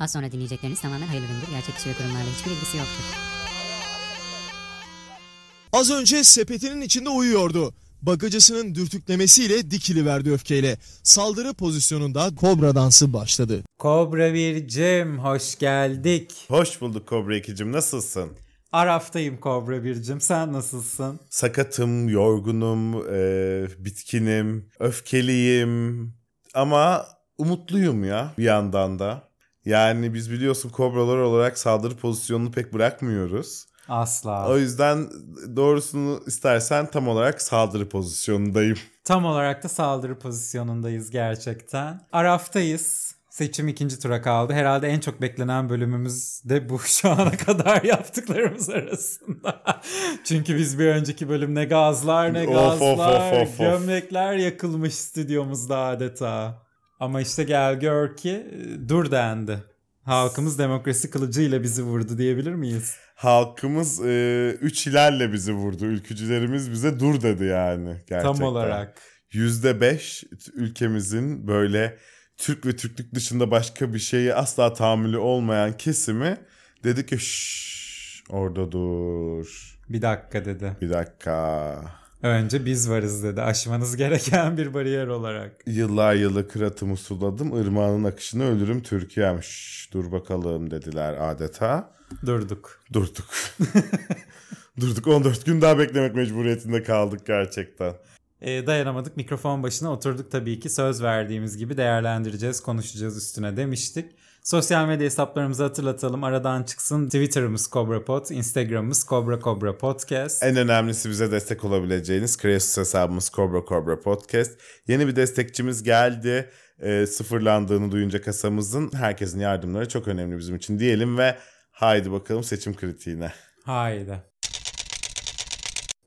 Az sonra dinleyecekleriniz tamamen hayırlı üründür. Gerçek kişi ve kurumlarla hiçbir ilgisi yoktur. Az önce sepetinin içinde uyuyordu. Bagacısının dürtüklemesiyle dikiliverdi öfkeyle. Saldırı pozisyonunda kobra dansı başladı. Kobra Bircim hoş geldik. Hoş bulduk Kobra 2'cim nasılsın? Araftayım Kobra Bircim sen nasılsın? Sakatım, yorgunum, e, bitkinim, öfkeliyim ama umutluyum ya bir yandan da. Yani biz biliyorsun kobralar olarak saldırı pozisyonunu pek bırakmıyoruz. Asla. O yüzden doğrusunu istersen tam olarak saldırı pozisyonundayım. Tam olarak da saldırı pozisyonundayız gerçekten. Araftayız. Seçim ikinci tura kaldı. Herhalde en çok beklenen bölümümüz de bu şu ana kadar yaptıklarımız arasında. Çünkü biz bir önceki bölüm ne gazlar ne Of, gazlar, of, of, of, of. gömlekler yakılmış stüdyomuzda adeta. Ama işte gel gör ki e, dur dendi. Halkımız demokrasi kılıcıyla bizi vurdu diyebilir miyiz? Halkımız e, üç hilalle bizi vurdu. Ülkücülerimiz bize dur dedi yani gerçekten. Tam olarak. %5 ülkemizin böyle Türk ve Türklük dışında başka bir şeye asla tahammülü olmayan kesimi dedi ki şşş orada dur. Bir dakika dedi. Bir dakika. Önce biz varız dedi. Aşmanız gereken bir bariyer olarak. Yıllar yılı kıratımı suladım. ırmağının akışını ölürüm Türkiye'm. Dur bakalım dediler adeta. Durduk. Durduk. Durduk 14 gün daha beklemek mecburiyetinde kaldık gerçekten. Ee, dayanamadık. Mikrofon başına oturduk tabii ki. Söz verdiğimiz gibi değerlendireceğiz, konuşacağız üstüne demiştik. Sosyal medya hesaplarımızı hatırlatalım. Aradan çıksın. Twitter'ımız CobraPod, Instagram'ımız Cobra Cobra Podcast. En önemlisi bize destek olabileceğiniz Kreasus hesabımız Cobra Cobra Podcast. Yeni bir destekçimiz geldi. Ee, sıfırlandığını duyunca kasamızın herkesin yardımları çok önemli bizim için diyelim ve haydi bakalım seçim kritiğine. Haydi.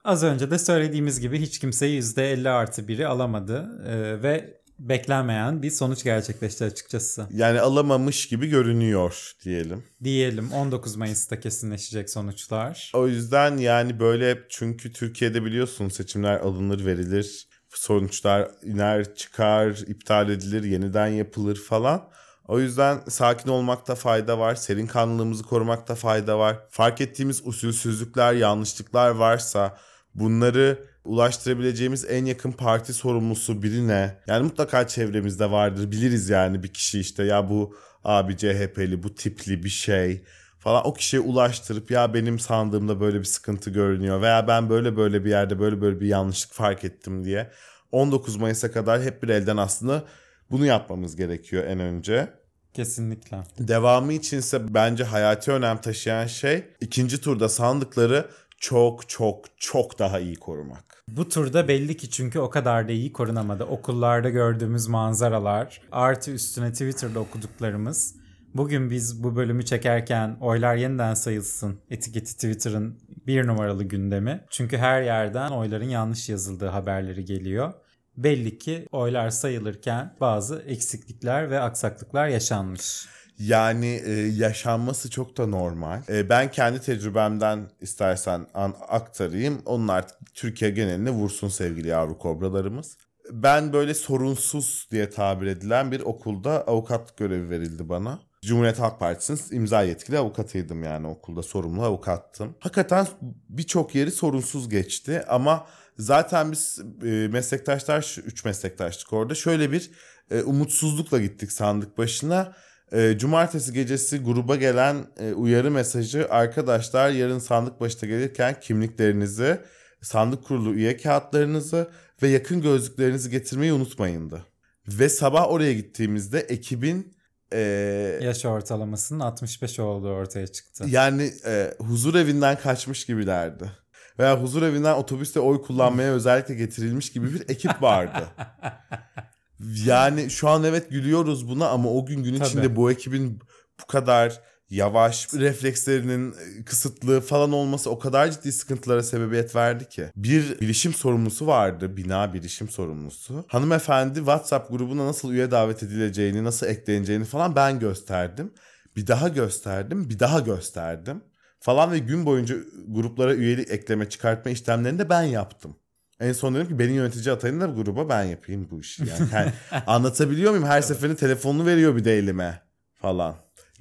Az önce de söylediğimiz gibi hiç kimse %50 artı 1'i alamadı Ee, ve beklenmeyen bir sonuç gerçekleşti açıkçası. Yani alamamış gibi görünüyor diyelim. Diyelim 19 Mayıs'ta kesinleşecek sonuçlar. O yüzden yani böyle çünkü Türkiye'de biliyorsun seçimler alınır verilir. Sonuçlar iner çıkar, iptal edilir, yeniden yapılır falan. O yüzden sakin olmakta fayda var. Serin kanlılığımızı korumakta fayda var. Fark ettiğimiz usulsüzlükler, yanlışlıklar varsa bunları ulaştırabileceğimiz en yakın parti sorumlusu birine yani mutlaka çevremizde vardır biliriz yani bir kişi işte ya bu abi CHP'li bu tipli bir şey falan o kişiye ulaştırıp ya benim sandığımda böyle bir sıkıntı görünüyor veya ben böyle böyle bir yerde böyle böyle bir yanlışlık fark ettim diye 19 Mayıs'a kadar hep bir elden aslında bunu yapmamız gerekiyor en önce. Kesinlikle. Devamı içinse bence hayati önem taşıyan şey ikinci turda sandıkları çok çok çok daha iyi korumak. Bu turda belli ki çünkü o kadar da iyi korunamadı. Okullarda gördüğümüz manzaralar, artı üstüne Twitter'da okuduklarımız. Bugün biz bu bölümü çekerken oylar yeniden sayılsın etiketi Twitter'ın bir numaralı gündemi. Çünkü her yerden oyların yanlış yazıldığı haberleri geliyor. Belli ki oylar sayılırken bazı eksiklikler ve aksaklıklar yaşanmış. Yani e, yaşanması çok da normal. E, ben kendi tecrübemden istersen an, aktarayım. Onun artık Türkiye geneline vursun sevgili yavru kobralarımız. Ben böyle sorunsuz diye tabir edilen bir okulda avukatlık görevi verildi bana. Cumhuriyet Halk Partisi'nin imza yetkili avukatıydım yani okulda sorumlu avukattım. Hakikaten birçok yeri sorunsuz geçti ama zaten biz e, meslektaşlar, üç meslektaştık orada. Şöyle bir e, umutsuzlukla gittik sandık başına. E, cumartesi gecesi gruba gelen e, uyarı mesajı arkadaşlar yarın sandık başına gelirken kimliklerinizi, sandık kurulu üye kağıtlarınızı ve yakın gözlüklerinizi getirmeyi unutmayındı. Ve sabah oraya gittiğimizde ekibin e, Yaş ortalamasının 65 olduğu ortaya çıktı. yani e, huzur evinden kaçmış gibilerdi. Veya huzur evinden otobüste oy kullanmaya özellikle getirilmiş gibi bir ekip vardı. Yani şu an evet gülüyoruz buna ama o gün gün Tabii. içinde bu ekibin bu kadar yavaş reflekslerinin kısıtlı falan olması o kadar ciddi sıkıntılara sebebiyet verdi ki. Bir bilişim sorumlusu vardı, bina bilişim sorumlusu. Hanımefendi WhatsApp grubuna nasıl üye davet edileceğini, nasıl ekleneceğini falan ben gösterdim. Bir daha gösterdim, bir daha gösterdim falan ve gün boyunca gruplara üyelik ekleme çıkartma işlemlerini de ben yaptım. En son dedim ki beni yönetici atayın da gruba ben yapayım bu işi. Yani, Yani anlatabiliyor muyum? Her seferinde telefonunu veriyor bir de elime falan.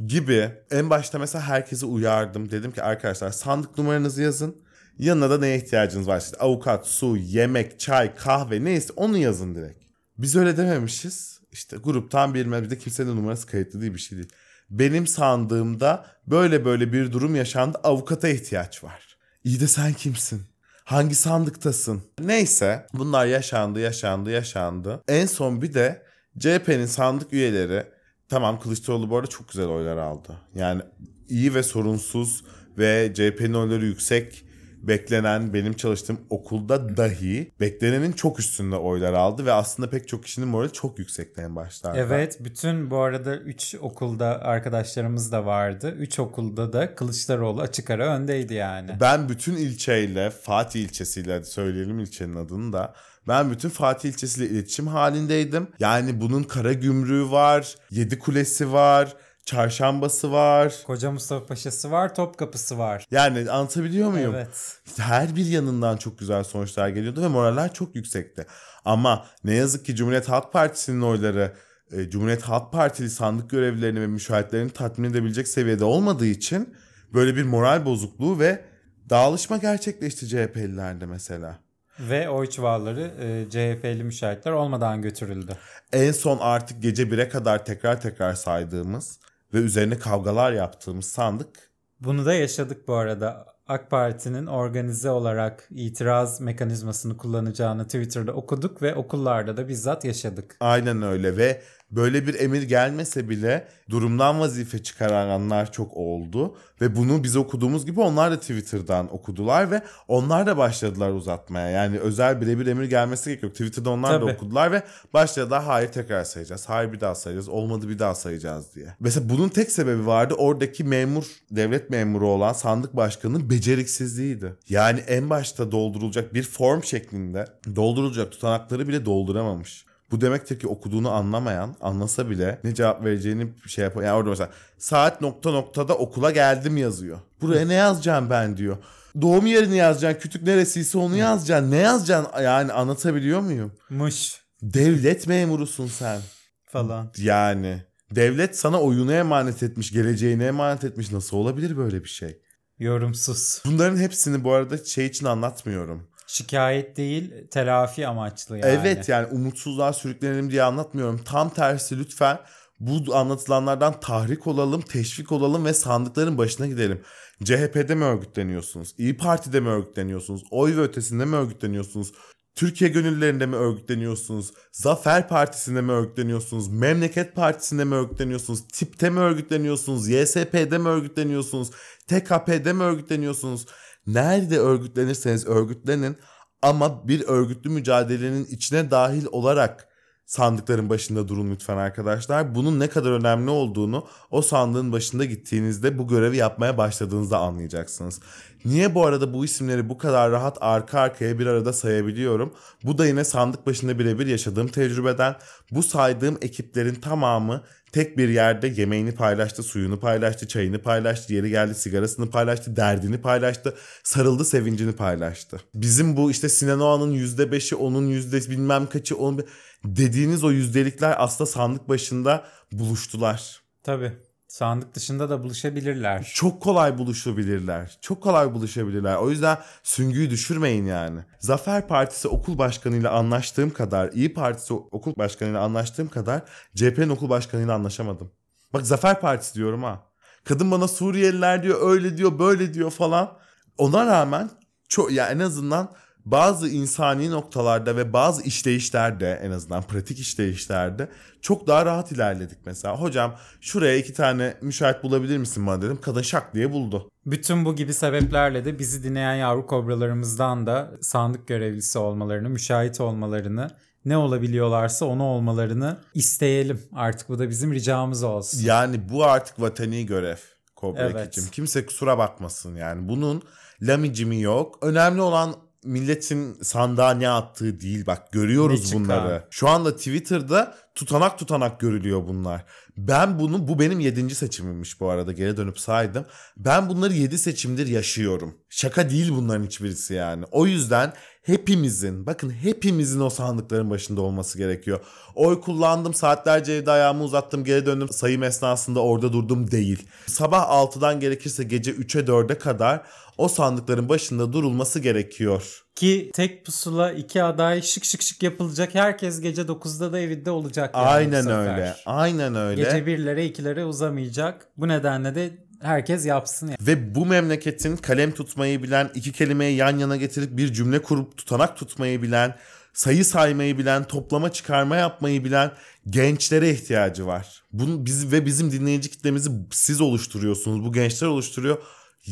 gibi. En başta mesela herkesi uyardım. Dedim ki arkadaşlar sandık numaranızı yazın. Yanına da neye ihtiyacınız var? İşte avukat, su, yemek, çay, kahve neyse onu yazın direkt. Biz öyle dememişiz. İşte gruptan bir bir de kimsenin numarası kayıtlı değil bir şey değil. Benim sandığımda böyle böyle bir durum yaşandı. Avukata ihtiyaç var. İyi de sen kimsin? Hangi sandıktasın? Neyse bunlar yaşandı yaşandı yaşandı. En son bir de CHP'nin sandık üyeleri tamam Kılıçdaroğlu bu arada çok güzel oylar aldı. Yani iyi ve sorunsuz ve CHP'nin oyları yüksek beklenen benim çalıştığım okulda dahi beklenenin çok üstünde oylar aldı ve aslında pek çok kişinin morali çok yüksekti en başlarda. Evet bütün bu arada 3 okulda arkadaşlarımız da vardı. 3 okulda da Kılıçdaroğlu açık ara öndeydi yani. Ben bütün ilçeyle Fatih ilçesiyle söyleyelim ilçenin adını da. Ben bütün Fatih ilçesiyle iletişim halindeydim. Yani bunun kara gümrüğü var, yedi kulesi var, çarşambası var. Koca Mustafa Paşa'sı var, Topkapı'sı var. Yani anlatabiliyor muyum? Evet. Her bir yanından çok güzel sonuçlar geliyordu ve moraller çok yüksekti. Ama ne yazık ki Cumhuriyet Halk Partisi'nin oyları e, Cumhuriyet Halk Partili sandık görevlilerini ve müşahitlerini tatmin edebilecek seviyede olmadığı için böyle bir moral bozukluğu ve dağılışma gerçekleşti CHP'lilerde mesela. Ve oy çuvalları e, CHP'li müşahitler olmadan götürüldü. En son artık gece 1'e kadar tekrar tekrar saydığımız ve üzerine kavgalar yaptığımız sandık Bunu da yaşadık bu arada. AK Parti'nin organize olarak itiraz mekanizmasını kullanacağını Twitter'da okuduk ve okullarda da bizzat yaşadık. Aynen öyle ve böyle bir emir gelmese bile durumdan vazife çıkaranlar çok oldu. Ve bunu biz okuduğumuz gibi onlar da Twitter'dan okudular ve onlar da başladılar uzatmaya. Yani özel birebir emir gelmesi gerek yok. Twitter'da onlar Tabii. da okudular ve başladılar hayır tekrar sayacağız. Hayır bir daha sayacağız. Olmadı bir daha sayacağız diye. Mesela bunun tek sebebi vardı. Oradaki memur, devlet memuru olan sandık başkanının beceriksizliğiydi. Yani en başta doldurulacak bir form şeklinde doldurulacak tutanakları bile dolduramamış. Bu demektir ki okuduğunu anlamayan, anlasa bile ne cevap vereceğini şey yapar. Yani orada mesela saat nokta noktada okula geldim yazıyor. Buraya ne yazacağım ben diyor. Doğum yerini yazacaksın, kütük neresiyse onu yazacaksın. Ne yazacaksın yani anlatabiliyor muyum? Mış Devlet memurusun sen. falan. Yani devlet sana oyunu emanet etmiş, geleceğini emanet etmiş. Nasıl olabilir böyle bir şey? Yorumsuz. Bunların hepsini bu arada şey için anlatmıyorum. Şikayet değil, telafi amaçlı yani. Evet yani umutsuzluğa sürüklenelim diye anlatmıyorum. Tam tersi lütfen bu anlatılanlardan tahrik olalım, teşvik olalım ve sandıkların başına gidelim. CHP'de mi örgütleniyorsunuz? İyi Parti'de mi örgütleniyorsunuz? Oy ve ötesinde mi örgütleniyorsunuz? Türkiye gönüllerinde mi örgütleniyorsunuz? Zafer Partisi'nde mi örgütleniyorsunuz? Memleket Partisi'nde mi örgütleniyorsunuz? TİP'te mi örgütleniyorsunuz? YSP'de mi örgütleniyorsunuz? TKP'de mi örgütleniyorsunuz? Nerede örgütlenirseniz örgütlenin ama bir örgütlü mücadelenin içine dahil olarak sandıkların başında durun lütfen arkadaşlar. Bunun ne kadar önemli olduğunu o sandığın başında gittiğinizde bu görevi yapmaya başladığınızda anlayacaksınız. Niye bu arada bu isimleri bu kadar rahat arka arkaya bir arada sayabiliyorum? Bu da yine sandık başında birebir yaşadığım tecrübeden. Bu saydığım ekiplerin tamamı tek bir yerde yemeğini paylaştı, suyunu paylaştı, çayını paylaştı, yeri geldi sigarasını paylaştı, derdini paylaştı, sarıldı sevincini paylaştı. Bizim bu işte Sinan Oğan'ın %5'i, onun yüzde bilmem kaçı, onun dediğiniz o yüzdelikler aslında sandık başında buluştular. Tabii. Sandık dışında da buluşabilirler. Çok kolay buluşabilirler. Çok kolay buluşabilirler. O yüzden süngüyü düşürmeyin yani. Zafer Partisi okul başkanıyla anlaştığım kadar, İyi Partisi okul başkanıyla anlaştığım kadar CHP'nin okul başkanıyla anlaşamadım. Bak Zafer Partisi diyorum ha. Kadın bana Suriyeliler diyor, öyle diyor, böyle diyor falan. Ona rağmen çok ya en azından bazı insani noktalarda ve bazı işleyişlerde en azından pratik işleyişlerde çok daha rahat ilerledik mesela. Hocam şuraya iki tane müşahit bulabilir misin bana dedim. Kadın şak diye buldu. Bütün bu gibi sebeplerle de bizi dinleyen yavru kobralarımızdan da sandık görevlisi olmalarını, müşahit olmalarını, ne olabiliyorlarsa onu olmalarını isteyelim. Artık bu da bizim ricamız olsun. Yani bu artık vatani görev Kobra Evet. Kimse kusura bakmasın yani. Bunun lamicimi yok. Önemli olan milletin sandığa ne attığı değil bak görüyoruz bunları. Şu anda Twitter'da tutanak tutanak görülüyor bunlar. Ben bunu bu benim yedinci seçimimmiş bu arada geri dönüp saydım. Ben bunları yedi seçimdir yaşıyorum. Şaka değil bunların hiçbirisi yani. O yüzden hepimizin bakın hepimizin o sandıkların başında olması gerekiyor. Oy kullandım saatlerce evde ayağımı uzattım geri döndüm sayım esnasında orada durdum değil. Sabah 6'dan gerekirse gece 3'e 4'e kadar o sandıkların başında durulması gerekiyor. Ki tek pusula iki aday şık şık şık yapılacak. Herkes gece 9'da da evinde olacak. yani Aynen öyle. Aynen öyle. Gece birlere ikilere uzamayacak. Bu nedenle de herkes yapsın. Yani. Ve bu memleketin kalem tutmayı bilen, iki kelimeyi yan yana getirip bir cümle kurup tutanak tutmayı bilen, sayı saymayı bilen, toplama çıkarma yapmayı bilen gençlere ihtiyacı var. Bunu biz ve bizim dinleyici kitlemizi siz oluşturuyorsunuz. Bu gençler oluşturuyor.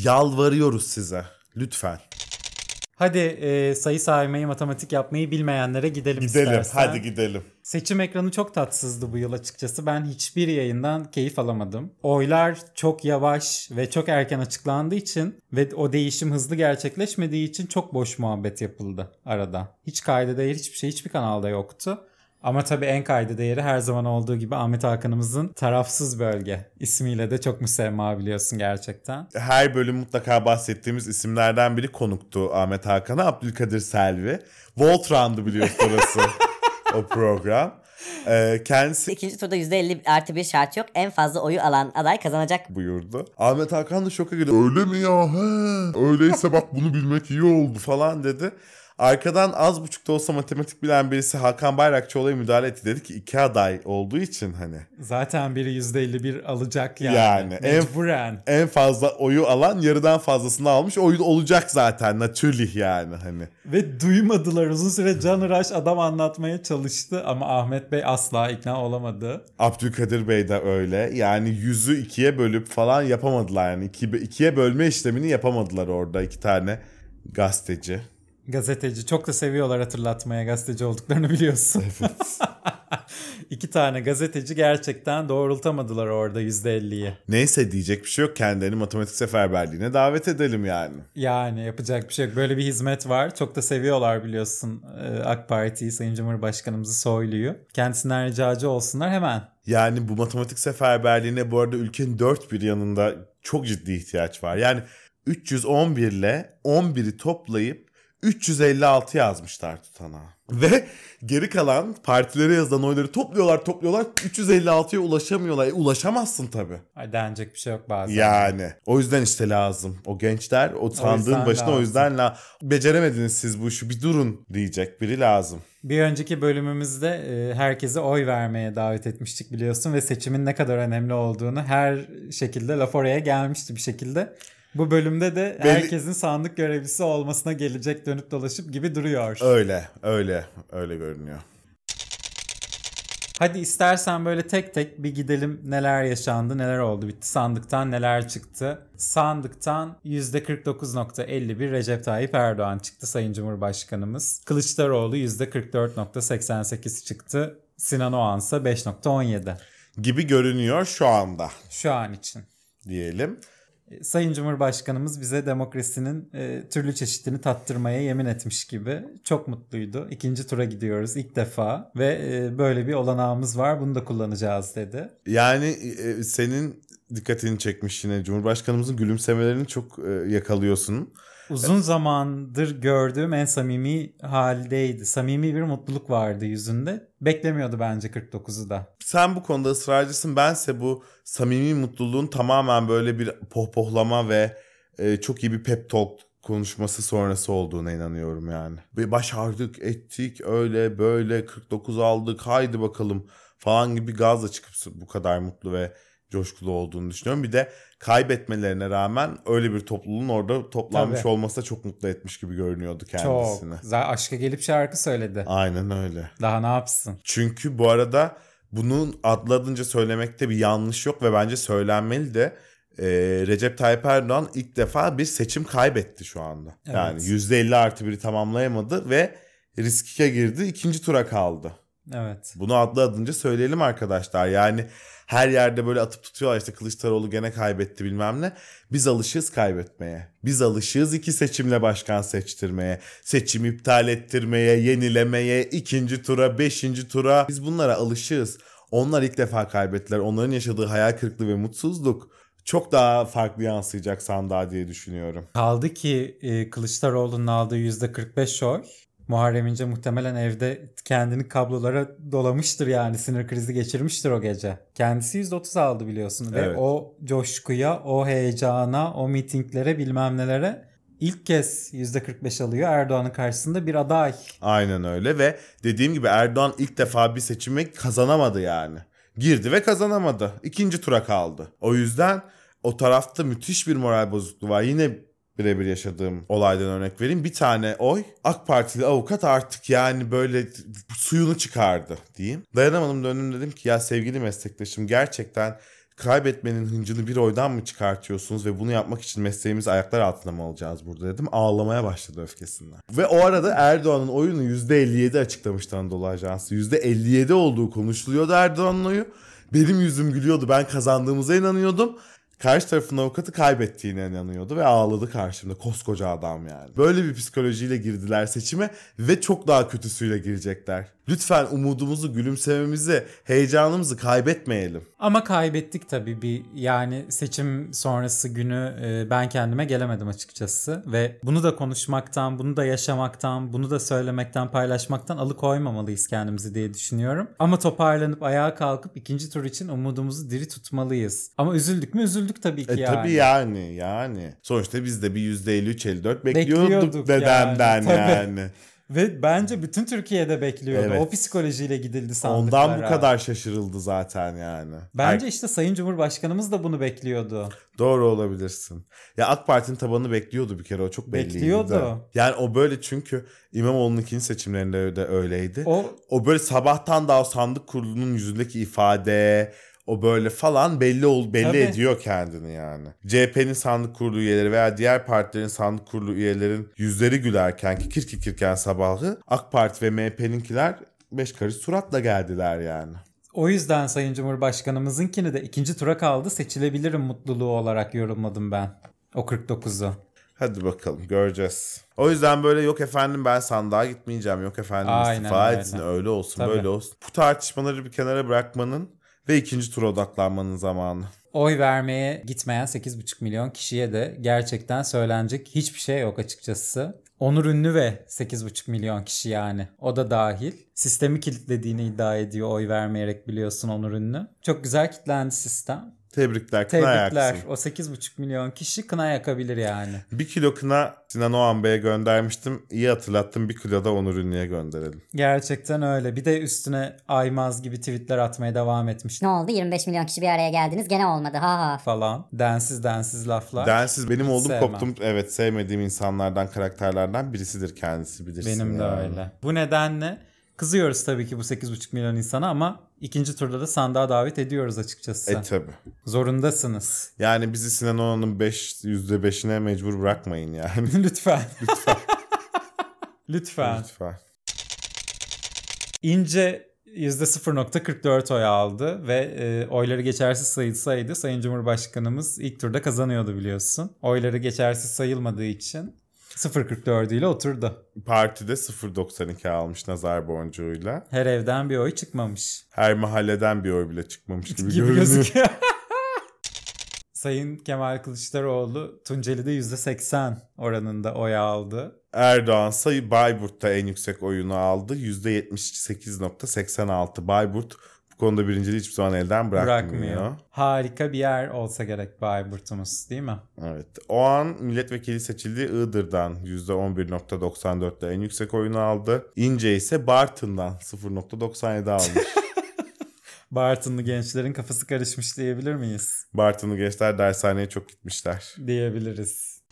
Yalvarıyoruz size. Lütfen. Hadi e, sayı saymayı, matematik yapmayı bilmeyenlere gidelim, Gidelim. istersen. Hadi gidelim. Seçim ekranı çok tatsızdı bu yıl açıkçası. Ben hiçbir yayından keyif alamadım. Oylar çok yavaş ve çok erken açıklandığı için ve o değişim hızlı gerçekleşmediği için çok boş muhabbet yapıldı arada. Hiç kayda değer hiçbir şey hiçbir kanalda yoktu. Ama tabii en kayda değeri her zaman olduğu gibi Ahmet Hakan'ımızın Tarafsız Bölge ismiyle de çok müsemma biliyorsun gerçekten. Her bölüm mutlaka bahsettiğimiz isimlerden biri konuktu Ahmet Hakan'a. Abdülkadir Selvi. Voltran'dı biliyorsun orası o program. Ee, kendisi İkinci turda %50 artı bir şart yok. En fazla oyu alan aday kazanacak. buyurdu. Ahmet Hakan da şoka girdi. Öyle mi ya? He. Öyleyse bak bunu bilmek iyi oldu falan dedi. Arkadan az buçuk da olsa matematik bilen birisi Hakan Bayrakçıoğlu'ya müdahale etti. Dedi ki iki aday olduğu için hani Zaten biri %51 alacak yani. Yani en- Mecburen. en fazla oyu alan yarıdan fazlasını almış. Oyu olacak zaten natürlih yani hani. Ve duymadılar uzun süre Can Iraş adam anlatmaya çalıştı ama Ahmet Bey asla ikna olamadı. Abdülkadir Bey de öyle. Yani yüzü ikiye bölüp falan yapamadılar yani. İki, ikiye bölme işlemini yapamadılar orada iki tane gazeteci. Gazeteci çok da seviyorlar hatırlatmaya gazeteci olduklarını biliyorsun. İki tane gazeteci gerçekten doğrultamadılar orada %50'yi. Neyse diyecek bir şey yok. Kendilerini matematik seferberliğine davet edelim yani. Yani yapacak bir şey yok. Böyle bir hizmet var. Çok da seviyorlar biliyorsun e, AK Parti'yi, Sayın Cumhurbaşkanımızı Soylu'yu. Kendisinden ricacı olsunlar hemen. Yani bu matematik seferberliğine bu arada ülkenin dört bir yanında çok ciddi ihtiyaç var. Yani 311 ile 11'i toplayıp 356 yazmışlar tutanağa. Ve geri kalan partilere yazılan oyları topluyorlar topluyorlar 356'ya ulaşamıyorlar. E, ulaşamazsın tabii. Ay denecek bir şey yok bazen. Yani o yüzden işte lazım. O gençler o sandığın yüzden başına o lazım. yüzden la beceremediniz siz bu işi bir durun diyecek biri lazım. Bir önceki bölümümüzde e, herkese oy vermeye davet etmiştik biliyorsun ve seçimin ne kadar önemli olduğunu her şekilde laf oraya gelmişti bir şekilde. Bu bölümde de Belli- herkesin sandık görevlisi olmasına gelecek dönüp dolaşıp gibi duruyor. Öyle öyle öyle görünüyor. Hadi istersen böyle tek tek bir gidelim neler yaşandı, neler oldu bitti. Sandıktan neler çıktı. Sandıktan %49.51 Recep Tayyip Erdoğan çıktı Sayın Cumhurbaşkanımız. Kılıçdaroğlu %44.88 çıktı. Sinan Oğan ise 5.17 Gibi görünüyor şu anda şu an için. diyelim. Sayın Cumhurbaşkanımız bize demokrasinin e, türlü çeşitini tattırmaya yemin etmiş gibi. Çok mutluydu. İkinci tura gidiyoruz ilk defa ve e, böyle bir olanağımız var bunu da kullanacağız dedi. Yani e, senin dikkatini çekmiş yine Cumhurbaşkanımızın gülümsemelerini çok e, yakalıyorsun. Uzun zamandır gördüğüm en samimi haldeydi. Samimi bir mutluluk vardı yüzünde. Beklemiyordu bence 49'u da. Sen bu konuda ısrarcısın. Bense bu samimi mutluluğun tamamen böyle bir pohpohlama ve e, çok iyi bir pep talk konuşması sonrası olduğuna inanıyorum yani. Ve başardık, ettik, öyle böyle 49 aldık, haydi bakalım falan gibi gazla çıkıp bu kadar mutlu ve coşkulu olduğunu düşünüyorum. Bir de kaybetmelerine rağmen öyle bir topluluğun orada toplanmış Tabii. olması da çok mutlu etmiş gibi görünüyordu kendisini. Çok. Zaten aşka gelip şarkı söyledi. Aynen öyle. Daha ne yapsın? Çünkü bu arada bunun adladınca söylemekte bir yanlış yok ve bence söylenmeli de e, Recep Tayyip Erdoğan ilk defa bir seçim kaybetti şu anda. Yani Evet. %50 artı biri tamamlayamadı ve riske girdi ikinci tura kaldı. Evet. Bunu adlı adınca söyleyelim arkadaşlar. Yani her yerde böyle atıp tutuyorlar işte Kılıçdaroğlu gene kaybetti bilmem ne. Biz alışığız kaybetmeye. Biz alışığız iki seçimle başkan seçtirmeye. Seçim iptal ettirmeye, yenilemeye, ikinci tura, beşinci tura. Biz bunlara alışığız. Onlar ilk defa kaybettiler. Onların yaşadığı hayal kırıklığı ve mutsuzluk çok daha farklı yansıyacak sandığa diye düşünüyorum. Kaldı ki e, Kılıçdaroğlu'nun aldığı %45 oy. Muharrem İnce muhtemelen evde kendini kablolara dolamıştır yani sinir krizi geçirmiştir o gece. Kendisi %30 aldı biliyorsun ve Evet. o coşkuya, o heyecana, o mitinglere bilmem nelere ilk kez %45 alıyor Erdoğan'ın karşısında bir aday. Aynen öyle ve dediğim gibi Erdoğan ilk defa bir seçimi kazanamadı yani. Girdi ve kazanamadı. İkinci tura kaldı. O yüzden o tarafta müthiş bir moral bozukluğu var. Yine birebir yaşadığım olaydan örnek vereyim. Bir tane oy AK Partili avukat artık yani böyle suyunu çıkardı diyeyim. Dayanamadım döndüm dedim ki ya sevgili meslektaşım gerçekten kaybetmenin hıncını bir oydan mı çıkartıyorsunuz ve bunu yapmak için mesleğimizi ayaklar altına mı alacağız burada dedim. Ağlamaya başladı öfkesinden. Ve o arada Erdoğan'ın oyunu %57 açıklamıştı Anadolu Ajansı. %57 olduğu konuşuluyordu Erdoğan'ın oyu. Benim yüzüm gülüyordu. Ben kazandığımıza inanıyordum. Karşı tarafın avukatı kaybettiğine inanıyordu ve ağladı karşımda. Koskoca adam yani. Böyle bir psikolojiyle girdiler seçime ve çok daha kötüsüyle girecekler. Lütfen umudumuzu, gülümsememizi, heyecanımızı kaybetmeyelim. Ama kaybettik tabii bir yani seçim sonrası günü e, ben kendime gelemedim açıkçası ve bunu da konuşmaktan, bunu da yaşamaktan, bunu da söylemekten, paylaşmaktan alıkoymamalıyız kendimizi diye düşünüyorum. Ama toparlanıp ayağa kalkıp ikinci tur için umudumuzu diri tutmalıyız. Ama üzüldük mü? Üzüldük tabii ki E yani. tabii yani yani. Sonuçta biz de bir %53-54 bekliyorduk, Bekliyorduk dedemden yani, yani. Ve bence bütün Türkiye'de bekliyordu. Evet. O psikolojiyle gidildi sandıklara. Ondan bu kadar şaşırıldı zaten yani. Bence işte Sayın Cumhurbaşkanımız da bunu bekliyordu. Doğru olabilirsin. Ya AK Parti'nin tabanını bekliyordu bir kere o çok belliydi. Bekliyordu. de. Yani o böyle çünkü İmamoğlu'nun ikinci seçimlerinde de öyleydi. O, O böyle sabahtan daha o sandık kurulunun yüzündeki ifade o böyle falan belli ol belli Tabii. ediyor kendini yani. CHP'nin sandık kurulu üyeleri veya diğer partilerin sandık kurulu üyelerin yüzleri gülerken kikir kikirken sabahı AK Parti ve MHP'ninkiler beş karış suratla geldiler yani. O yüzden Sayın Cumhurbaşkanımızınkini de ikinci tura kaldı seçilebilirim mutluluğu olarak yorumladım ben. O 49'u. Hadi bakalım göreceğiz. O yüzden böyle yok efendim ben sandığa gitmeyeceğim. Yok efendim Aynen istifa etsin öyle olsun Tabii. böyle olsun. Bu tartışmaları bir kenara bırakmanın ve ikinci tura odaklanmanın zamanı. Oy vermeye gitmeyen 8,5 milyon kişiye de gerçekten söylenecek hiçbir şey yok açıkçası. Onur Ünlü ve 8,5 milyon kişi yani. O da dahil. Sistemi kilitlediğini iddia ediyor oy vermeyerek biliyorsun Onur Ünlü. Çok güzel kilitlendi sistem. Tebrikler kına Tebrikler. yaksın. O 8,5 milyon kişi kına yakabilir yani. Bir kilo kına Sinan Oğan Bey'e göndermiştim. İyi hatırlattım bir kilo da Onur Ünlü'ye gönderelim. Gerçekten öyle. Bir de üstüne Aymaz gibi tweetler atmaya devam etmiş Ne oldu? 25 milyon kişi bir araya geldiniz gene olmadı. Ha ha. falan. Densiz densiz laflar. Densiz benim oldum sevmem. koptum. Evet sevmediğim insanlardan karakterlerden birisidir kendisi bilirsin. Benim de yani. öyle. Bu nedenle kızıyoruz tabii ki bu 8,5 milyon insana ama ikinci turda da sandığa davet ediyoruz açıkçası. E tabi. Zorundasınız. Yani bizi Sinan Oğan'ın 5 %5'ine mecbur bırakmayın yani. Lütfen. Lütfen. Lütfen. İnce %0.44 oy aldı ve e, oyları geçersiz sayılsaydı Sayın Cumhurbaşkanımız ilk turda kazanıyordu biliyorsun. Oyları geçersiz sayılmadığı için 0.44 ile oturdu. Partide 0.92 almış nazar boncuğuyla. Her evden bir oy çıkmamış. Her mahalleden bir oy bile çıkmamış gibi, gibi görünüyor. gözüküyor. Sayın Kemal Kılıçdaroğlu Tunceli'de %80 oranında oy aldı. Erdoğan sayı Bayburt'ta en yüksek oyunu aldı. %78.86. Bayburt bu konuda birinciliği hiçbir zaman elden bırakmıyor. Bırakmıyor. Harika bir yer olsa gerek Bayburt'umuz değil mi? Evet. O an milletvekili seçildi Iğdır'dan %11.94'te en yüksek oyunu aldı. İnce ise Bartın'dan 0.97 almış. Bartınlı gençlerin kafası karışmış diyebilir miyiz? Bartınlı gençler dershaneye çok gitmişler. Diyebiliriz.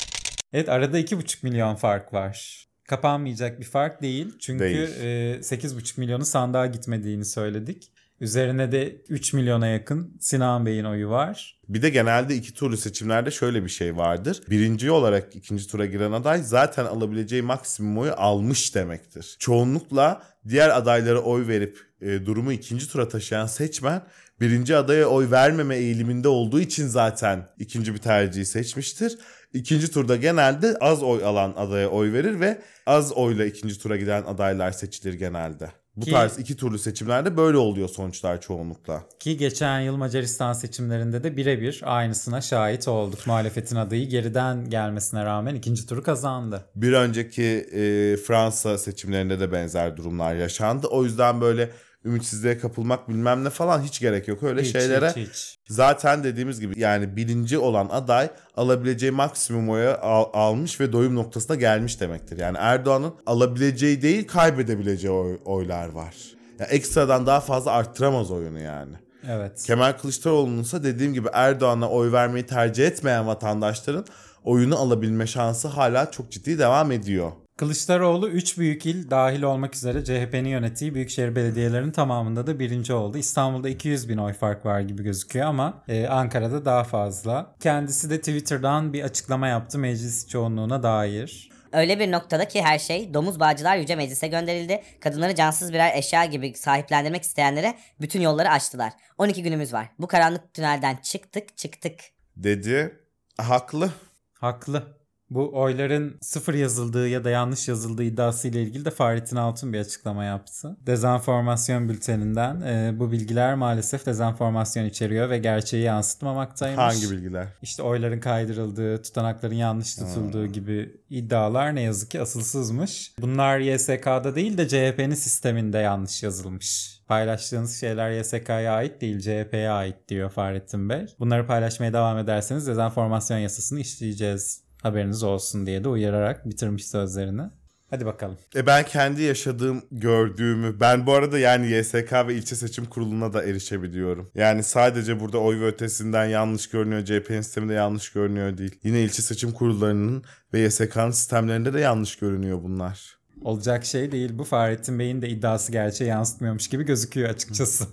Evet arada 2,5 milyon fark var. Kapanmayacak bir fark değil. Çünkü Değil. e, 8,5 milyonu sandığa gitmediğini söyledik. Üzerine de 3 milyona yakın Sinan Bey'in oyu var. Bir de genelde iki turlu seçimlerde şöyle bir şey vardır. Birinci olarak ikinci tura giren aday zaten alabileceği maksimum oyu almış demektir. Çoğunlukla diğer adaylara oy verip e, durumu ikinci tura taşıyan seçmen birinci adaya oy vermeme eğiliminde olduğu için zaten ikinci bir tercihi seçmiştir. İkinci turda genelde az oy alan adaya oy verir ve az oyla ikinci tura giden adaylar seçilir genelde. Bu Ki- tarz iki turlu seçimlerde böyle oluyor sonuçlar çoğunlukla. Ki geçen yıl Macaristan seçimlerinde de birebir aynısına şahit olduk. Muhalefetin adayı geriden gelmesine rağmen ikinci turu kazandı. Bir önceki e, Fransa seçimlerinde de benzer durumlar yaşandı. O yüzden böyle ümitsizliğe kapılmak bilmem ne falan hiç gerek yok. Öyle Hiç, şeylere hiç, hiç. zaten dediğimiz gibi yani birinci olan aday alabileceği maksimum oyu al- almış ve doyum noktasına gelmiş demektir. Yani Erdoğan'ın alabileceği değil kaybedebileceği oy- oylar var. Yani ekstradan daha fazla arttıramaz oyunu yani. Evet. Kemal Kılıçdaroğlu'nun ise dediğim gibi Erdoğan'a oy vermeyi tercih etmeyen vatandaşların oyunu alabilme şansı hala çok ciddi devam ediyor. Kılıçdaroğlu 3 büyük il dahil olmak üzere CHP'nin yönettiği büyükşehir belediyelerinin tamamında da birinci oldu. İstanbul'da 200 bin oy fark var gibi gözüküyor ama e, Ankara'da daha fazla. Kendisi de Twitter'dan bir açıklama yaptı meclis çoğunluğuna dair. Öyle bir noktada ki her şey domuz bağcılar Yüce Meclis'e gönderildi. Kadınları cansız birer eşya gibi sahiplendirmek isteyenlere bütün yolları açtılar. 12 günümüz var. Bu karanlık tünelden çıktık çıktık. Dedi. Haklı. Haklı. Bu oyların sıfır yazıldığı ya da yanlış yazıldığı iddiası ile ilgili de Fahrettin Altun bir açıklama yaptı. Dezenformasyon bülteninden e, bu bilgiler maalesef dezenformasyon içeriyor ve gerçeği yansıtmamaktaymış. Hangi bilgiler? İşte oyların kaydırıldığı, tutanakların yanlış tutulduğu gibi iddialar ne yazık ki asılsızmış. Bunlar YSK'da değil de CHP'nin sisteminde yanlış yazılmış. Paylaştığınız şeyler YSK'ya ait değil CHP'ye ait diyor Fahrettin Bey. Bunları paylaşmaya devam ederseniz dezenformasyon yasasını işleyeceğiz. Haberiniz olsun diye de uyararak bitirmiş sözlerini. Hadi bakalım. E ben kendi yaşadığım, gördüğümü, ben bu arada yani YSK ve ilçe seçim kuruluna da erişebiliyorum. Yani sadece burada oy ve ötesinden yanlış görünüyor, CHP'nin sisteminde yanlış görünüyor değil. Yine ilçe seçim kurullarının ve YSK'nın sistemlerinde de yanlış görünüyor bunlar. Olacak şey değil bu. Fahrettin Bey'in de iddiası gerçeği yansıtmıyormuş gibi gözüküyor açıkçası.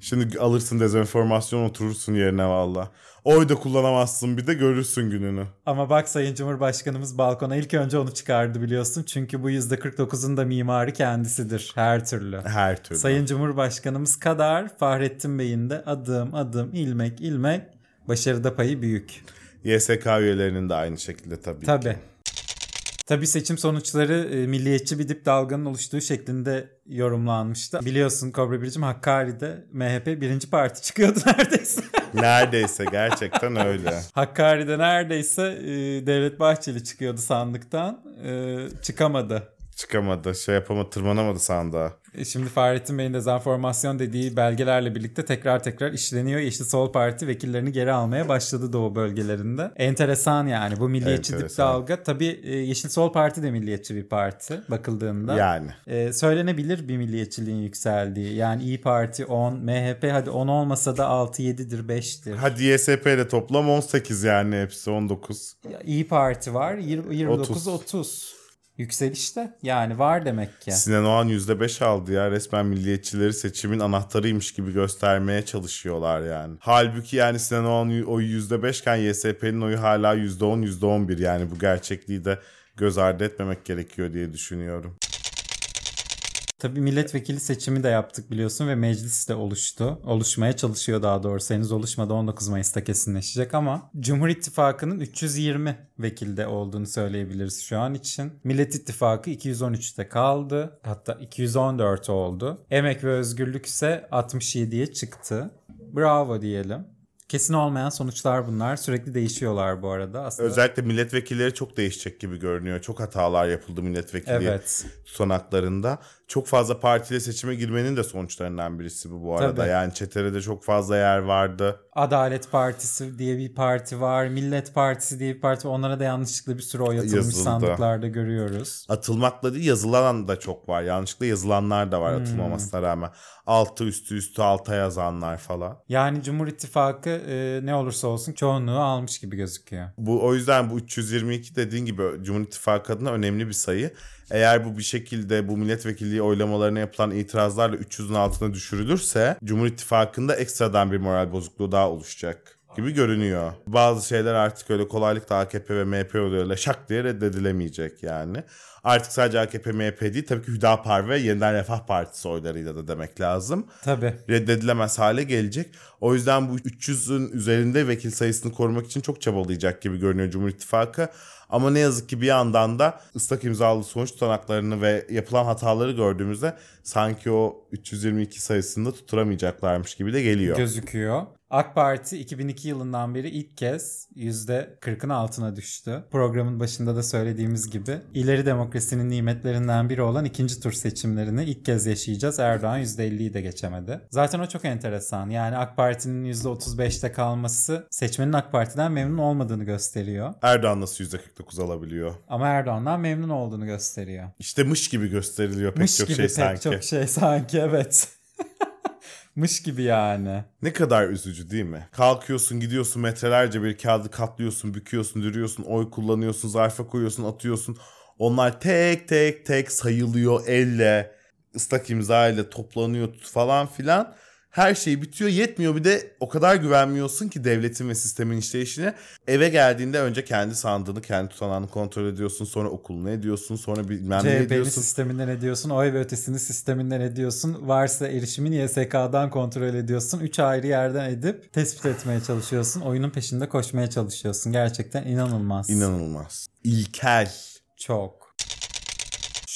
Şimdi alırsın dezenformasyon oturursun yerine valla. Oy da kullanamazsın bir de görürsün gününü. Ama bak Sayın Cumhurbaşkanımız balkona ilk önce onu çıkardı biliyorsun. Çünkü bu %49'un da mimarı kendisidir her türlü. Her türlü. Sayın Cumhurbaşkanımız kadar Fahrettin Bey'in de adım adım ilmek ilmek başarıda payı büyük. YSK üyelerinin de aynı şekilde tabii ki. Tabii seçim sonuçları e, milliyetçi bir dip dalganın oluştuğu şeklinde yorumlanmıştı. Biliyorsun Kobra Biricim Hakkari'de MHP birinci parti çıkıyordu neredeyse. Neredeyse gerçekten öyle. Hakkari'de neredeyse e, Devlet Bahçeli çıkıyordu sandıktan. E, çıkamadı. Çıkamadı, şey yapamadı, tırmanamadı sandığa. E, Şimdi Fahrettin Bey'in dezenformasyon dediği belgelerle birlikte tekrar tekrar işleniyor. Yeşil Sol Parti vekillerini geri almaya başladı Doğu bölgelerinde. Enteresan yani bu milliyetçi dip dalga. Tabii e, Yeşil Sol Parti de milliyetçi bir parti bakıldığında. Yani. E, söylenebilir bir milliyetçiliğin yükseldiği. Yani İyi Parti 10, MHP hadi 10 olmasa da 6, 7'dir, 5'tir. Hadi YSP ile toplam 18 yani hepsi 19. Ya, İyi Parti var 20, 29, 30. 30. Yükselişte yani var demek ki. Sinan Oğan %5 aldı ya. Resmen milliyetçileri seçimin anahtarıymış gibi göstermeye çalışıyorlar yani. Halbuki yani Sinan Oğan oyu %5 iken YSP'nin oyu hala %10, %11 yani bu gerçekliği de göz ardı etmemek gerekiyor diye düşünüyorum. Tabii milletvekili seçimi de yaptık biliyorsun ve meclis de oluştu. Oluşmaya çalışıyor daha doğrusu. Henüz oluşmadı 19 Mayıs'ta kesinleşecek ama Cumhur İttifakı'nın 320 vekilde olduğunu söyleyebiliriz şu an için. Millet İttifakı 213'te kaldı. Hatta 214 oldu. Emek ve Özgürlük ise 67'ye çıktı. Bravo diyelim. Kesin olmayan sonuçlar bunlar. Sürekli değişiyorlar bu arada. Aslında Özellikle milletvekilleri çok değişecek gibi görünüyor. Çok hatalar yapıldı milletvekili Evet. tutanaklarında. Çok fazla partiyle seçime girmenin de sonuçlarından birisi bu bu arada. Tabii. Yani çeterede çok fazla yer vardı. Adalet Partisi diye bir parti var. Millet Partisi diye bir parti. Onlara da yanlışlıkla bir sürü oy atılmış Yazıldı. sandıklarda görüyoruz. Atılmakla değil yazılan da çok var. Yanlışlıkla yazılanlar da var Hmm. atılmamasına rağmen. Altı üstü üstü alta yazanlar falan. Yani Cumhur İttifakı e, ne olursa olsun çoğunluğu almış gibi gözüküyor. Bu o yüzden bu 322 dediğin gibi Cumhur İttifakı adına önemli bir sayı. Eğer bu bir şekilde bu milletvekilliği oylamalarına yapılan itirazlarla 300'ün altına düşürülürse Cumhur İttifakı'nda ekstradan bir moral bozukluğu daha oluşacak. Gibi görünüyor. Bazı şeyler artık öyle kolaylıkla AKP ve MHP oylarıyla şak diye reddedilemeyecek yani. Artık sadece AKP, MHP değil tabii ki Hüdapar ve Yeniden Refah Partisi oylarıyla da demek lazım. Tabii. Reddedilemez hale gelecek. O yüzden bu 300'ün üzerinde vekil sayısını korumak için çok çabalayacak gibi görünüyor Cumhur İttifakı. Ama ne yazık ki bir yandan da ıslak imzalı sonuç tutanaklarını ve yapılan hataları gördüğümüzde sanki o 322 sayısını da tutturamayacaklarmış gibi de geliyor. gözüküyor. AK Parti 2002 yılından beri ilk kez %40'ın altına düştü. Programın başında da söylediğimiz gibi ileri demokrasinin nimetlerinden biri olan ikinci tur seçimlerini ilk kez yaşayacağız. Erdoğan %50'yi de geçemedi. Zaten o çok enteresan. Yani AK Parti'nin %35'te kalması seçmenin AK Parti'den memnun olmadığını gösteriyor. Erdoğan nasıl %49 alabiliyor? Ama Erdoğan'dan memnun olduğunu gösteriyor. İşte mış gibi gösteriliyor pek Mış çok gibi şey pek sanki. çok şey sanki evet. Mış gibi yani. Ne kadar üzücü değil mi? Kalkıyorsun gidiyorsun metrelerce bir kağıdı katlıyorsun, büküyorsun, dürüyorsun, oy kullanıyorsun, zarfa koyuyorsun, atıyorsun. Onlar tek tek tek sayılıyor elle, ıslak imza ile toplanıyor falan filan. Her şey bitiyor yetmiyor bir de o kadar güvenmiyorsun ki devletin ve sistemin işleyişine. Eve geldiğinde önce kendi sandığını, kendi tutanağını kontrol ediyorsun. Sonra okulunu ediyorsun. Sonra bilmem ne CHP'nin ediyorsun. sisteminden ediyorsun, oy ve ötesini sisteminden ediyorsun. Varsa erişimin YSK'dan kontrol ediyorsun. Üç ayrı yerden edip tespit etmeye çalışıyorsun. Oyunun peşinde koşmaya çalışıyorsun. Gerçekten inanılmaz. İnanılmaz. İlkel. Çok.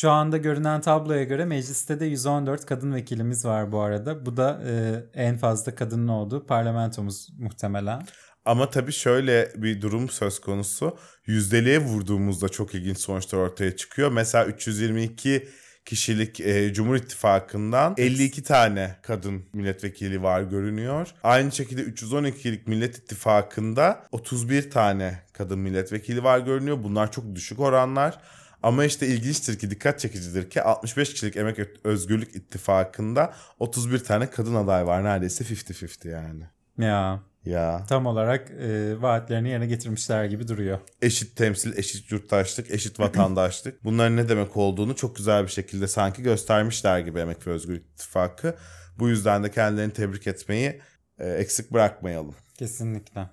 Şu anda görünen tabloya göre mecliste de 114 kadın vekilimiz var bu arada. Bu da e, en fazla kadının olduğu parlamentomuz muhtemelen. Ama tabii şöyle bir durum söz konusu. Yüzdeliğe vurduğumuzda çok ilginç sonuçlar ortaya çıkıyor. Mesela 322 kişilik e, Cumhur İttifakı'ndan 52 tane kadın milletvekili var görünüyor. Aynı şekilde 312'lik Millet İttifakı'nda 31 tane kadın milletvekili var görünüyor. Bunlar çok düşük oranlar. Ama işte ilginçtir ki dikkat çekicidir ki 65 kişilik Emek Özgürlük İttifakı'nda 31 tane kadın aday var. Neredeyse 50-50 yani. Ya Ya. tam olarak e, vaatlerini yerine getirmişler gibi duruyor. eşit temsil, eşit yurttaşlık, eşit vatandaşlık. Bunların ne demek olduğunu çok güzel bir şekilde sanki göstermişler gibi Emek ve Özgürlük İttifakı. Bu yüzden de kendilerini tebrik etmeyi e, eksik bırakmayalım. Kesinlikle.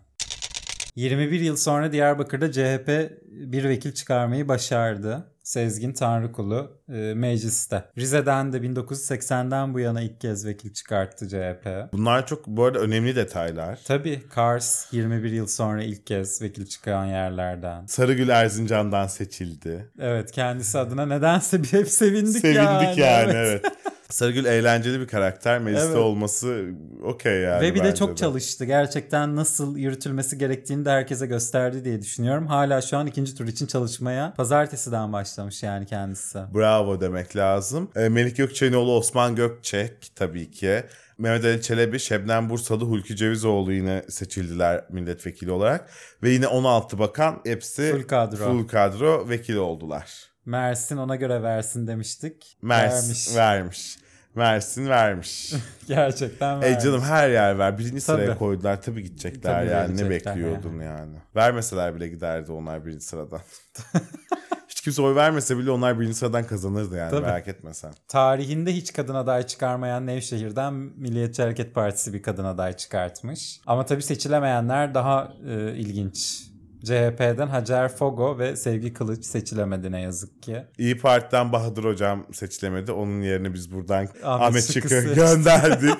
21 yıl sonra Diyarbakır'da CHP bir vekil çıkarmayı başardı. Sezgin Tanrıkulu e, mecliste. Rize'den de 1980'den bu yana ilk kez vekil çıkarttı CHP. Bunlar çok bu arada önemli detaylar. Tabii Kars 21 yıl sonra ilk kez vekil çıkan yerlerden. Sarıgül Erzincan'dan seçildi. Evet kendisi adına nedense bir hep sevindik, Sevindik yani. yani, evet. Sarıgül eğlenceli bir karakter. Mecliste Evet. olması okey yani. Ve bir de çok çalıştı. Gerçekten nasıl yürütülmesi gerektiğini de herkese gösterdi diye düşünüyorum. Hala şu an ikinci tur için çalışmaya pazartesiden başlamış yani kendisi. Bravo demek lazım. E, Melik Gökçe'nin oğlu Osman Gökçek tabii ki. Mehmet Ali Çelebi, Şebnem Bursalı, Hulki Cevizoğlu yine seçildiler milletvekili olarak. Ve yine 16 bakan hepsi Full kadro. full kadro vekili oldular. Mersin ona göre versin demiştik. Mersin Vermiş. vermiş. Mersin vermiş. Gerçekten vermiş. Ey canım her yer ver. Birinci sıraya Tabii. koydular. Tabii gidecekler Tabii yani. Ne verecekler bekliyordun yani. Vermeseler bile giderdi onlar birinci sıradan. Hiç kimse oy vermese bile onlar birinci sıradan kazanırdı yani Tabii. merak etme sen. Tarihinde hiç kadın aday çıkarmayan Nevşehir'den Milliyetçi Hareket Partisi bir kadın aday çıkartmış. Ama tabii seçilemeyenler daha e, ilginç. CHP'den Hacer Fogo ve Sevgi Kılıç seçilemedi ne yazık ki. İyi Parti'den Bahadır Hocam seçilemedi. Onun yerine biz buradan Ahmet, Ahmet Şık'ı gönderdik.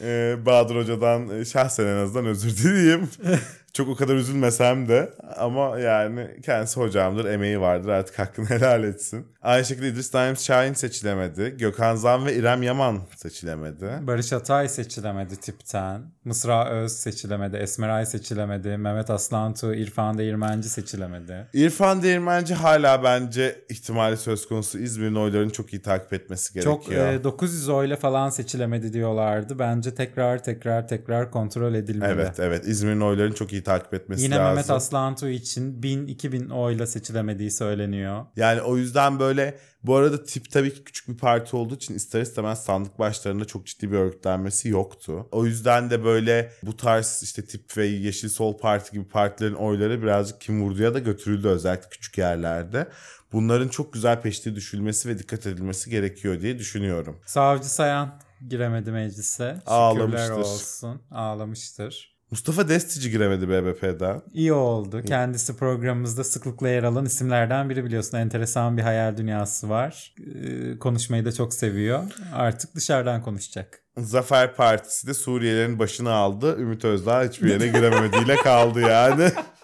Ee, Bahadır Hoca'dan e, şahsen en azından özür dileyeyim. Çok o kadar üzülmesem de ama yani kendisi hocamdır, emeği vardır artık hakkını helal etsin. Aynı şekilde İdris Naim Şahin seçilemedi. Gökhan Zan ve İrem Yaman seçilemedi. Barış Atay seçilemedi tipten. Mısra Öz seçilemedi. Esmeray seçilemedi. Mehmet Aslantu, İrfan Değirmenci seçilemedi. İrfan Değirmenci hala bence ihtimali söz konusu İzmir'in oylarını çok iyi takip etmesi gerekiyor. Çok e, 900 oyla falan seçilemedi diyorlardı. Bence tekrar tekrar tekrar kontrol edilmeli. Evet evet İzmir'in oylarını çok iyi takip etmesi Yine lazım. Mehmet Aslantu için 1000-2000 oyla seçilemediği söyleniyor. Yani o yüzden böyle bu arada tip tabii ki küçük bir parti olduğu için ister istemez sandık başlarında çok ciddi bir örgütlenmesi yoktu. O yüzden de böyle bu tarz işte tip ve Yeşil Sol Parti gibi partilerin oyları birazcık kim vurduya da götürüldü özellikle küçük yerlerde. Bunların çok güzel peşte düşülmesi ve dikkat edilmesi gerekiyor diye düşünüyorum. Savcı Sayan giremedi meclise. Şükürler Ağlamıştır. olsun. Ağlamıştır. Mustafa Destici giremedi BBP'den. İyi oldu. Kendisi programımızda sıklıkla yer alan isimlerden biri biliyorsun. Enteresan bir hayal dünyası var. Ee, konuşmayı da çok seviyor. Artık dışarıdan konuşacak. Zafer Partisi de Suriyelilerin başını aldı. Ümit Özdağ hiçbir yere giremediğiyle kaldı yani.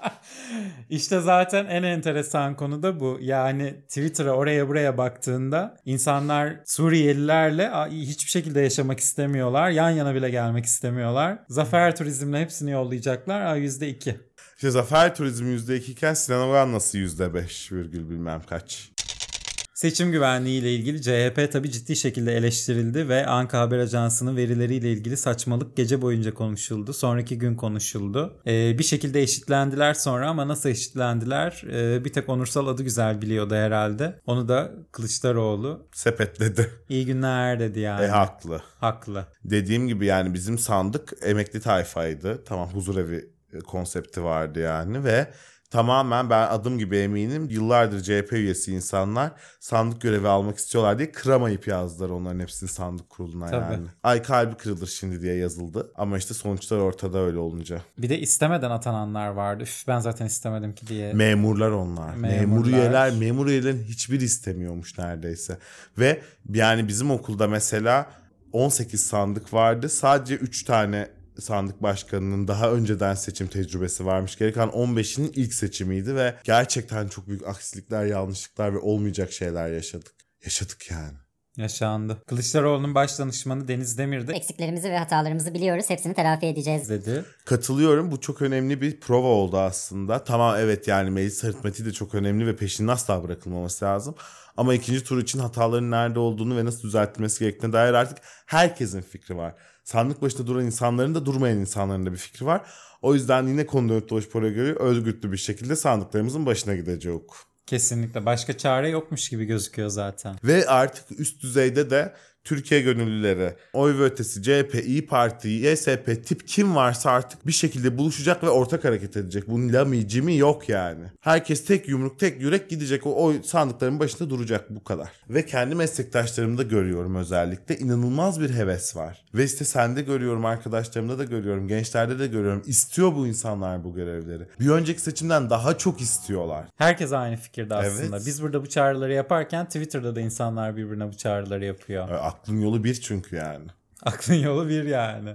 İşte zaten en enteresan konu da bu. Yani Twitter'a oraya buraya baktığında insanlar Suriyelilerle a- hiçbir şekilde yaşamak istemiyorlar. Yan yana bile gelmek istemiyorlar. Zafer turizmle hepsini yollayacaklar. Aa, %2. İşte Zafer Turizm %2 iken Sinan Ogan nasıl %5 virgül bilmem kaç. Seçim güvenliği ile ilgili CHP tabii ciddi şekilde eleştirildi ve Anka Haber Ajansı'nın verileriyle ilgili saçmalık gece boyunca konuşuldu. Sonraki gün konuşuldu. Ee, bir şekilde eşitlendiler sonra ama nasıl eşitlendiler? Ee, bir tek Onursal adı güzel biliyordu herhalde. Onu da Kılıçdaroğlu Sepetledi. iyi günler dedi yani. E haklı. Haklı. Dediğim gibi yani bizim sandık emekli tayfaydı. Tamam huzurevi konsepti vardı yani ve tamamen ben adım gibi eminim yıllardır CHP üyesi insanlar sandık görevi almak istiyorlar diye kıramayıp yazdılar onların hepsini sandık kuruluna Tabii. yani. Ay kalbi kırılır şimdi diye yazıldı ama işte sonuçlar ortada öyle olunca. Bir de istemeden atananlar vardı. Üf, ben zaten istemedim ki diye. Memurlar onlar. Memurlar. Memur üyeler, memur üyelerin hiçbir istemiyormuş neredeyse. Ve yani bizim okulda mesela 18 sandık vardı. Sadece 3 tane sandık başkanının daha önceden seçim tecrübesi varmış. Gereken 15'inin ilk seçimiydi ve gerçekten çok büyük aksilikler, yanlışlıklar ve olmayacak şeyler yaşadık. Yaşadık yani. Yaşandı. Kılıçdaroğlu'nun baş danışmanı Deniz Demir de Eksiklerimizi ve hatalarımızı biliyoruz. Hepsini telafi edeceğiz. dedi. Katılıyorum. Bu çok önemli bir prova oldu aslında. Tamam evet yani meclis aritmetiği de çok önemli ve peşinin asla bırakılmaması lazım. Ama ikinci tur için hataların nerede olduğunu ve nasıl düzeltilmesi gerektiğine dair artık herkesin fikri var. Sandık başında duran insanların da durmayan insanların da bir fikri var. O yüzden yine konu dönüp dolaşıp oraya göre örgütlü bir şekilde sandıklarımızın başına gidecek. Kesinlikle. Başka çare yokmuş gibi gözüküyor zaten. Ve artık üst düzeyde de Türkiye gönüllüleri, oy ve ötesi, CHP, İyi Parti, YSP tip kim varsa artık bir şekilde buluşacak ve ortak hareket edecek. Bunun lami cimi yok yani. Herkes tek yumruk tek yürek gidecek o oy sandıkların başında duracak bu kadar. Ve kendi meslektaşlarımda görüyorum özellikle inanılmaz bir heves var. Ve işte sende görüyorum arkadaşlarımda da görüyorum gençlerde de görüyorum. İstiyor bu insanlar bu görevleri. Bir önceki seçimden daha çok istiyorlar. Herkes aynı fikirde aslında. Evet. Biz burada bu çağrıları yaparken Twitter'da da insanlar birbirine bu çağrıları yapıyor. E, Aklın yolu bir çünkü yani. Aklın yolu bir yani.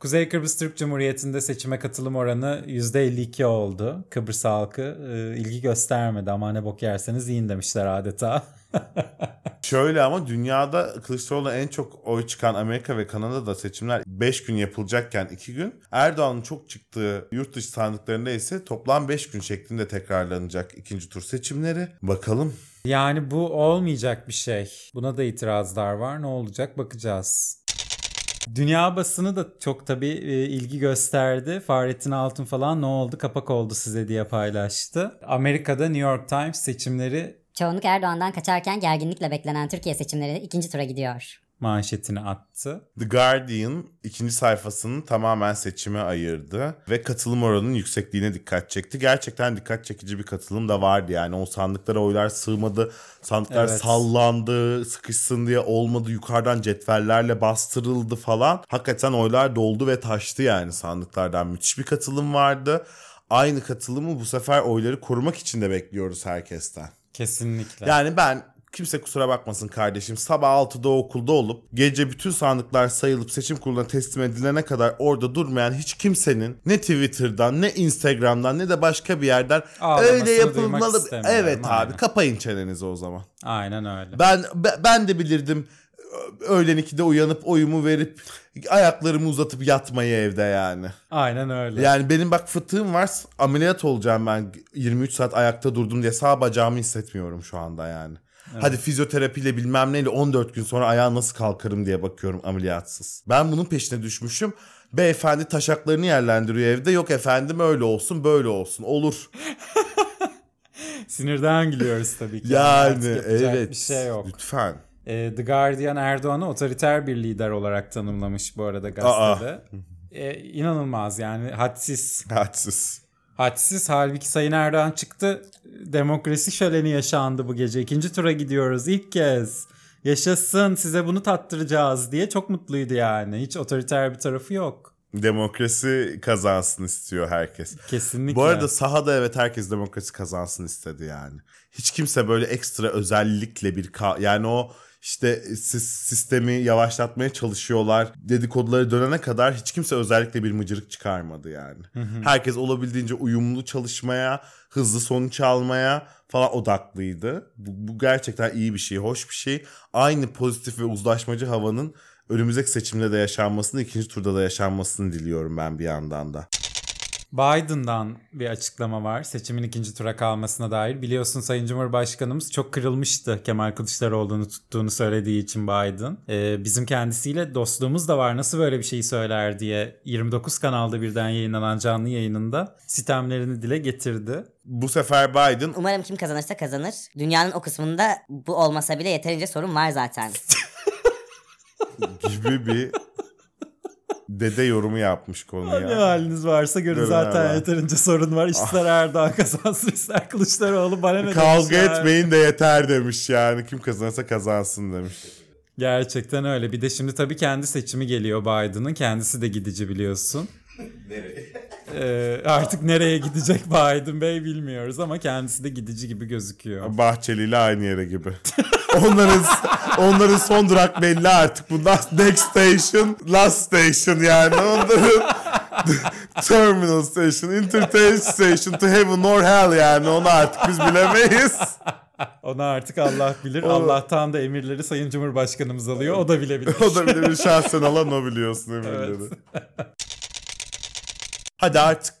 Kuzey Kıbrıs Türk Cumhuriyeti'nde seçime katılım oranı %52 oldu. Kıbrıs halkı e, ilgi göstermedi ama ne bok yerseniz yiyin demişler adeta. Şöyle ama dünyada Kılıçdaroğlu'na en çok oy çıkan Amerika ve Kanada'da seçimler 5 gün yapılacakken 2 gün. Erdoğan'ın çok çıktığı yurt dışı sandıklarında ise toplam 5 gün şeklinde tekrarlanacak ikinci tur seçimleri. Bakalım. Yani bu olmayacak bir şey. Buna da itirazlar var. Ne olacak bakacağız. Dünya basını da çok tabii e, ilgi gösterdi. Fahrettin Altun falan ne oldu kapak oldu size diye paylaştı. Amerika'da New York Times seçimleri Çoğunluk Erdoğan'dan kaçarken gerginlikle beklenen Türkiye seçimleri ikinci tura gidiyor. Manşetini attı. The Guardian ikinci sayfasını tamamen seçime ayırdı ve katılım oranının yüksekliğine dikkat çekti. Gerçekten dikkat çekici bir katılım da vardı yani o sandıklara oylar sığmadı, sandıklar Evet. sallandı, sıkışsın diye olmadı, yukarıdan cetvellerle bastırıldı falan. Hakikaten oylar doldu ve taştı yani sandıklardan müthiş bir katılım vardı. Aynı katılımı bu sefer oyları korumak için de bekliyoruz herkesten. Kesinlikle. Yani ben kimse kusura bakmasın kardeşim sabah 6'da okulda olup gece bütün sandıklar sayılıp seçim kuruluna teslim edilene kadar orada durmayan hiç kimsenin ne Twitter'dan ne Instagram'dan ne de başka bir yerden Ağlamasını öyle yapılmalı. Evet aynen. abi kapayın çenenizi o zaman. Aynen öyle. Ben be- ben de bilirdim öğlen 2'de uyanıp oyumu verip ayaklarımı uzatıp yatmayı evde yani. Aynen öyle. Yani benim bak fıtığım var ameliyat olacağım ben 23 saat ayakta durdum diye sağ bacağımı hissetmiyorum şu anda yani. Hadi fizyoterapiyle bilmem neyle 14 gün sonra ayağa nasıl kalkarım diye bakıyorum ameliyatsız. Ben bunun peşine düşmüşüm. Beyefendi taşaklarını yerlendiriyor evde. Yok efendim öyle olsun böyle olsun. Olur. Sinirden gülüyoruz tabii ki. Yani evet. Bir şey yok. Lütfen. Ee, The Guardian Erdoğan'ı otoriter bir lider olarak tanımlamış bu arada gazetede. Ee, inanılmaz yani hadsiz. Hadsiz. Hadsiz halbuki Sayın Erdoğan çıktı. Demokrasi şöleni yaşandı bu gece. İkinci tura gidiyoruz ilk kez. Yaşasın size bunu tattıracağız diye çok mutluydu yani. Hiç otoriter bir tarafı yok. Demokrasi kazansın istiyor herkes. Kesinlikle. Bu arada sahada evet herkes demokrasi kazansın istedi yani. Hiç kimse böyle ekstra özellikle bir ka- yani o işte sis- sistemi yavaşlatmaya çalışıyorlar. Dedikoduları dönene kadar hiç kimse özellikle bir mıcırık çıkarmadı yani. Herkes olabildiğince uyumlu çalışmaya, hızlı sonuç almaya falan odaklıydı. Bu, bu gerçekten iyi bir şey, hoş bir şey. Aynı pozitif ve uzlaşmacı havanın önümüzdeki seçimde de yaşanmasını, ikinci turda da yaşanmasını diliyorum ben bir yandan da. Biden'dan bir açıklama var seçimin ikinci tura kalmasına dair. Biliyorsun Sayın Cumhurbaşkanımız çok kırılmıştı Kemal Kılıçdaroğlu'nu tuttuğunu söylediği için Biden. Ee, bizim kendisiyle dostluğumuz da var nasıl böyle bir şeyi söyler diye 29 kanalda birden yayınlanan canlı yayınında sitemlerini dile getirdi. Bu sefer Biden Umarım kim kazanırsa kazanır. Dünyanın o kısmında bu olmasa bile yeterince sorun var zaten. gibi bir dede yorumu yapmış Ne konuya. haliniz varsa görün Görün zaten abi. yeterince sorun var. İster Erdoğan kazansın ister Kılıçdaroğlu bana ne demiş Kavga yani. etmeyin de yeter demiş yani. Kim kazanırsa kazansın demiş. Gerçekten öyle. Bir de şimdi tabii kendi seçimi geliyor Biden'ın. Kendisi de gidici biliyorsun. Nereye? Artık nereye gidecek Biden Bey bilmiyoruz ama kendisi de gidici gibi gözüküyor. Bahçeli ile aynı yere gibi. onların onların son durak belli artık. Bu last, next station, last station yani. Onların terminal station, interchange station to heaven or hell yani. Onu artık biz bilemeyiz. Onu artık Allah bilir. Allah'tan da emirleri Sayın Cumhurbaşkanımız alıyor. O da bilebilir. o da bile bir şahsen alan o biliyorsun emirleri. Hadi artık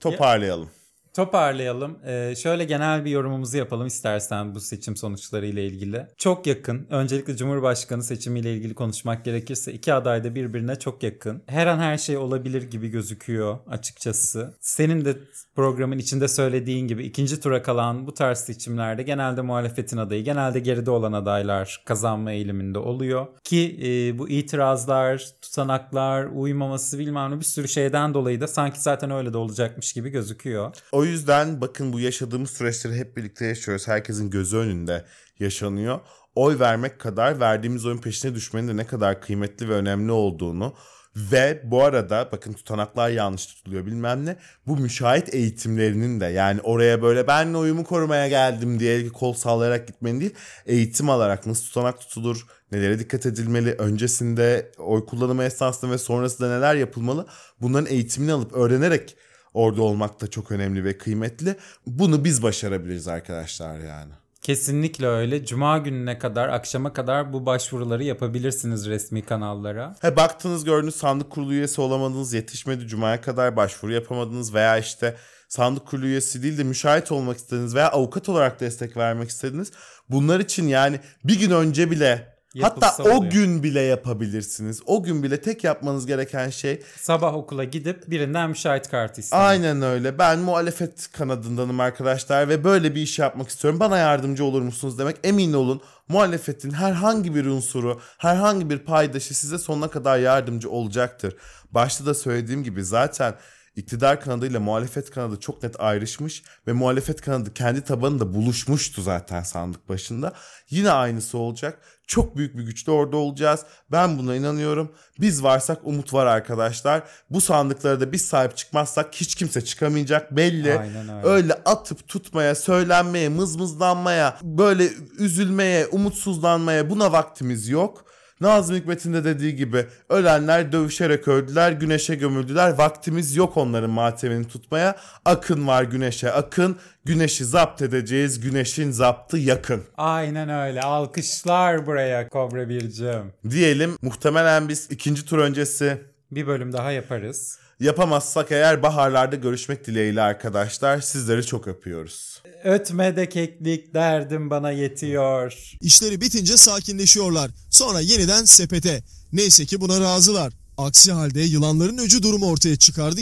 toparlayalım. Toparlayalım. Ee, şöyle genel bir yorumumuzu yapalım istersen bu seçim sonuçları ile ilgili. Çok yakın. Öncelikle Cumhurbaşkanı seçimiyle ilgili konuşmak gerekirse iki aday da birbirine çok yakın. Her an her şey olabilir gibi gözüküyor açıkçası. Senin de programın içinde söylediğin gibi ikinci tura kalan bu tarz seçimlerde genelde muhalefetin adayı, genelde geride olan adaylar kazanma eğiliminde oluyor. Ki e, bu itirazlar, tutanaklar, uymaması bilmem ne bir sürü şeyden dolayı da sanki zaten öyle de olacakmış gibi gözüküyor. O yüzden bakın bu yaşadığımız süreçleri hep birlikte yaşıyoruz. Herkesin gözü önünde yaşanıyor. Oy vermek kadar verdiğimiz oyun peşine düşmenin de ne kadar kıymetli ve önemli olduğunu ve bu arada bakın tutanaklar yanlış tutuluyor bilmem ne. Bu müşahit eğitimlerinin de yani oraya böyle ben oyumu korumaya geldim diye kol sallayarak gitmenin değil. Eğitim alarak nasıl tutanak tutulur, nelere dikkat edilmeli, öncesinde oy kullanımı esnasında ve sonrasında neler yapılmalı. Bunların eğitimini alıp öğrenerek orada olmak da çok önemli ve kıymetli. Bunu biz başarabiliriz arkadaşlar yani. Kesinlikle öyle. Cuma gününe kadar, akşama kadar bu başvuruları yapabilirsiniz resmi kanallara. He baktınız gördünüz sandık kurulu üyesi olamadınız, yetişmedi cumaya kadar başvuru yapamadınız veya işte sandık kurulu üyesi değil de müşahit olmak istediniz veya avukat olarak destek vermek istediniz. Bunlar için yani bir gün önce bile Hatta o oluyor. gün bile yapabilirsiniz. O gün bile tek yapmanız gereken şey Sabah okula gidip birinden müşahit kartı istemek. Aynen öyle. Ben muhalefet kanadındanım arkadaşlar ve böyle bir iş yapmak istiyorum. Bana yardımcı olur musunuz demek. Emin olun muhalefetin herhangi bir unsuru, herhangi bir paydaşı size sonuna kadar yardımcı olacaktır. Başta da söylediğim gibi zaten iktidar kanadıyla muhalefet kanadı çok net ayrışmış ve muhalefet kanadı kendi tabanında buluşmuştu zaten sandık başında. Yine aynısı olacak. Çok büyük bir güçle orada olacağız. Ben buna inanıyorum. Biz varsak umut var arkadaşlar. Bu sandıklara da biz sahip çıkmazsak hiç kimse çıkamayacak belli. Aynen öyle. Öyle atıp tutmaya, söylenmeye, mızmızlanmaya, böyle üzülmeye, umutsuzlanmaya buna vaktimiz yok. Nazım Hikmet'in de dediği gibi ölenler dövüşerek öldüler, güneşe gömüldüler. Vaktimiz yok onların matemini tutmaya. Akın var güneşe akın. Güneşi zapt edeceğiz. Güneşin zaptı yakın. Aynen öyle. Alkışlar buraya Kobra Bircim. Diyelim muhtemelen biz ikinci tur öncesi Bir bölüm daha yaparız. Yapamazsak eğer baharlarda görüşmek dileğiyle arkadaşlar. Sizleri çok öpüyoruz. Ötme de keklik derdim bana yetiyor. İşleri bitince sakinleşiyorlar. Sonra yeniden sepete. Neyse ki buna razılar. Aksi halde yılanların öcü durumu ortaya çıkardı.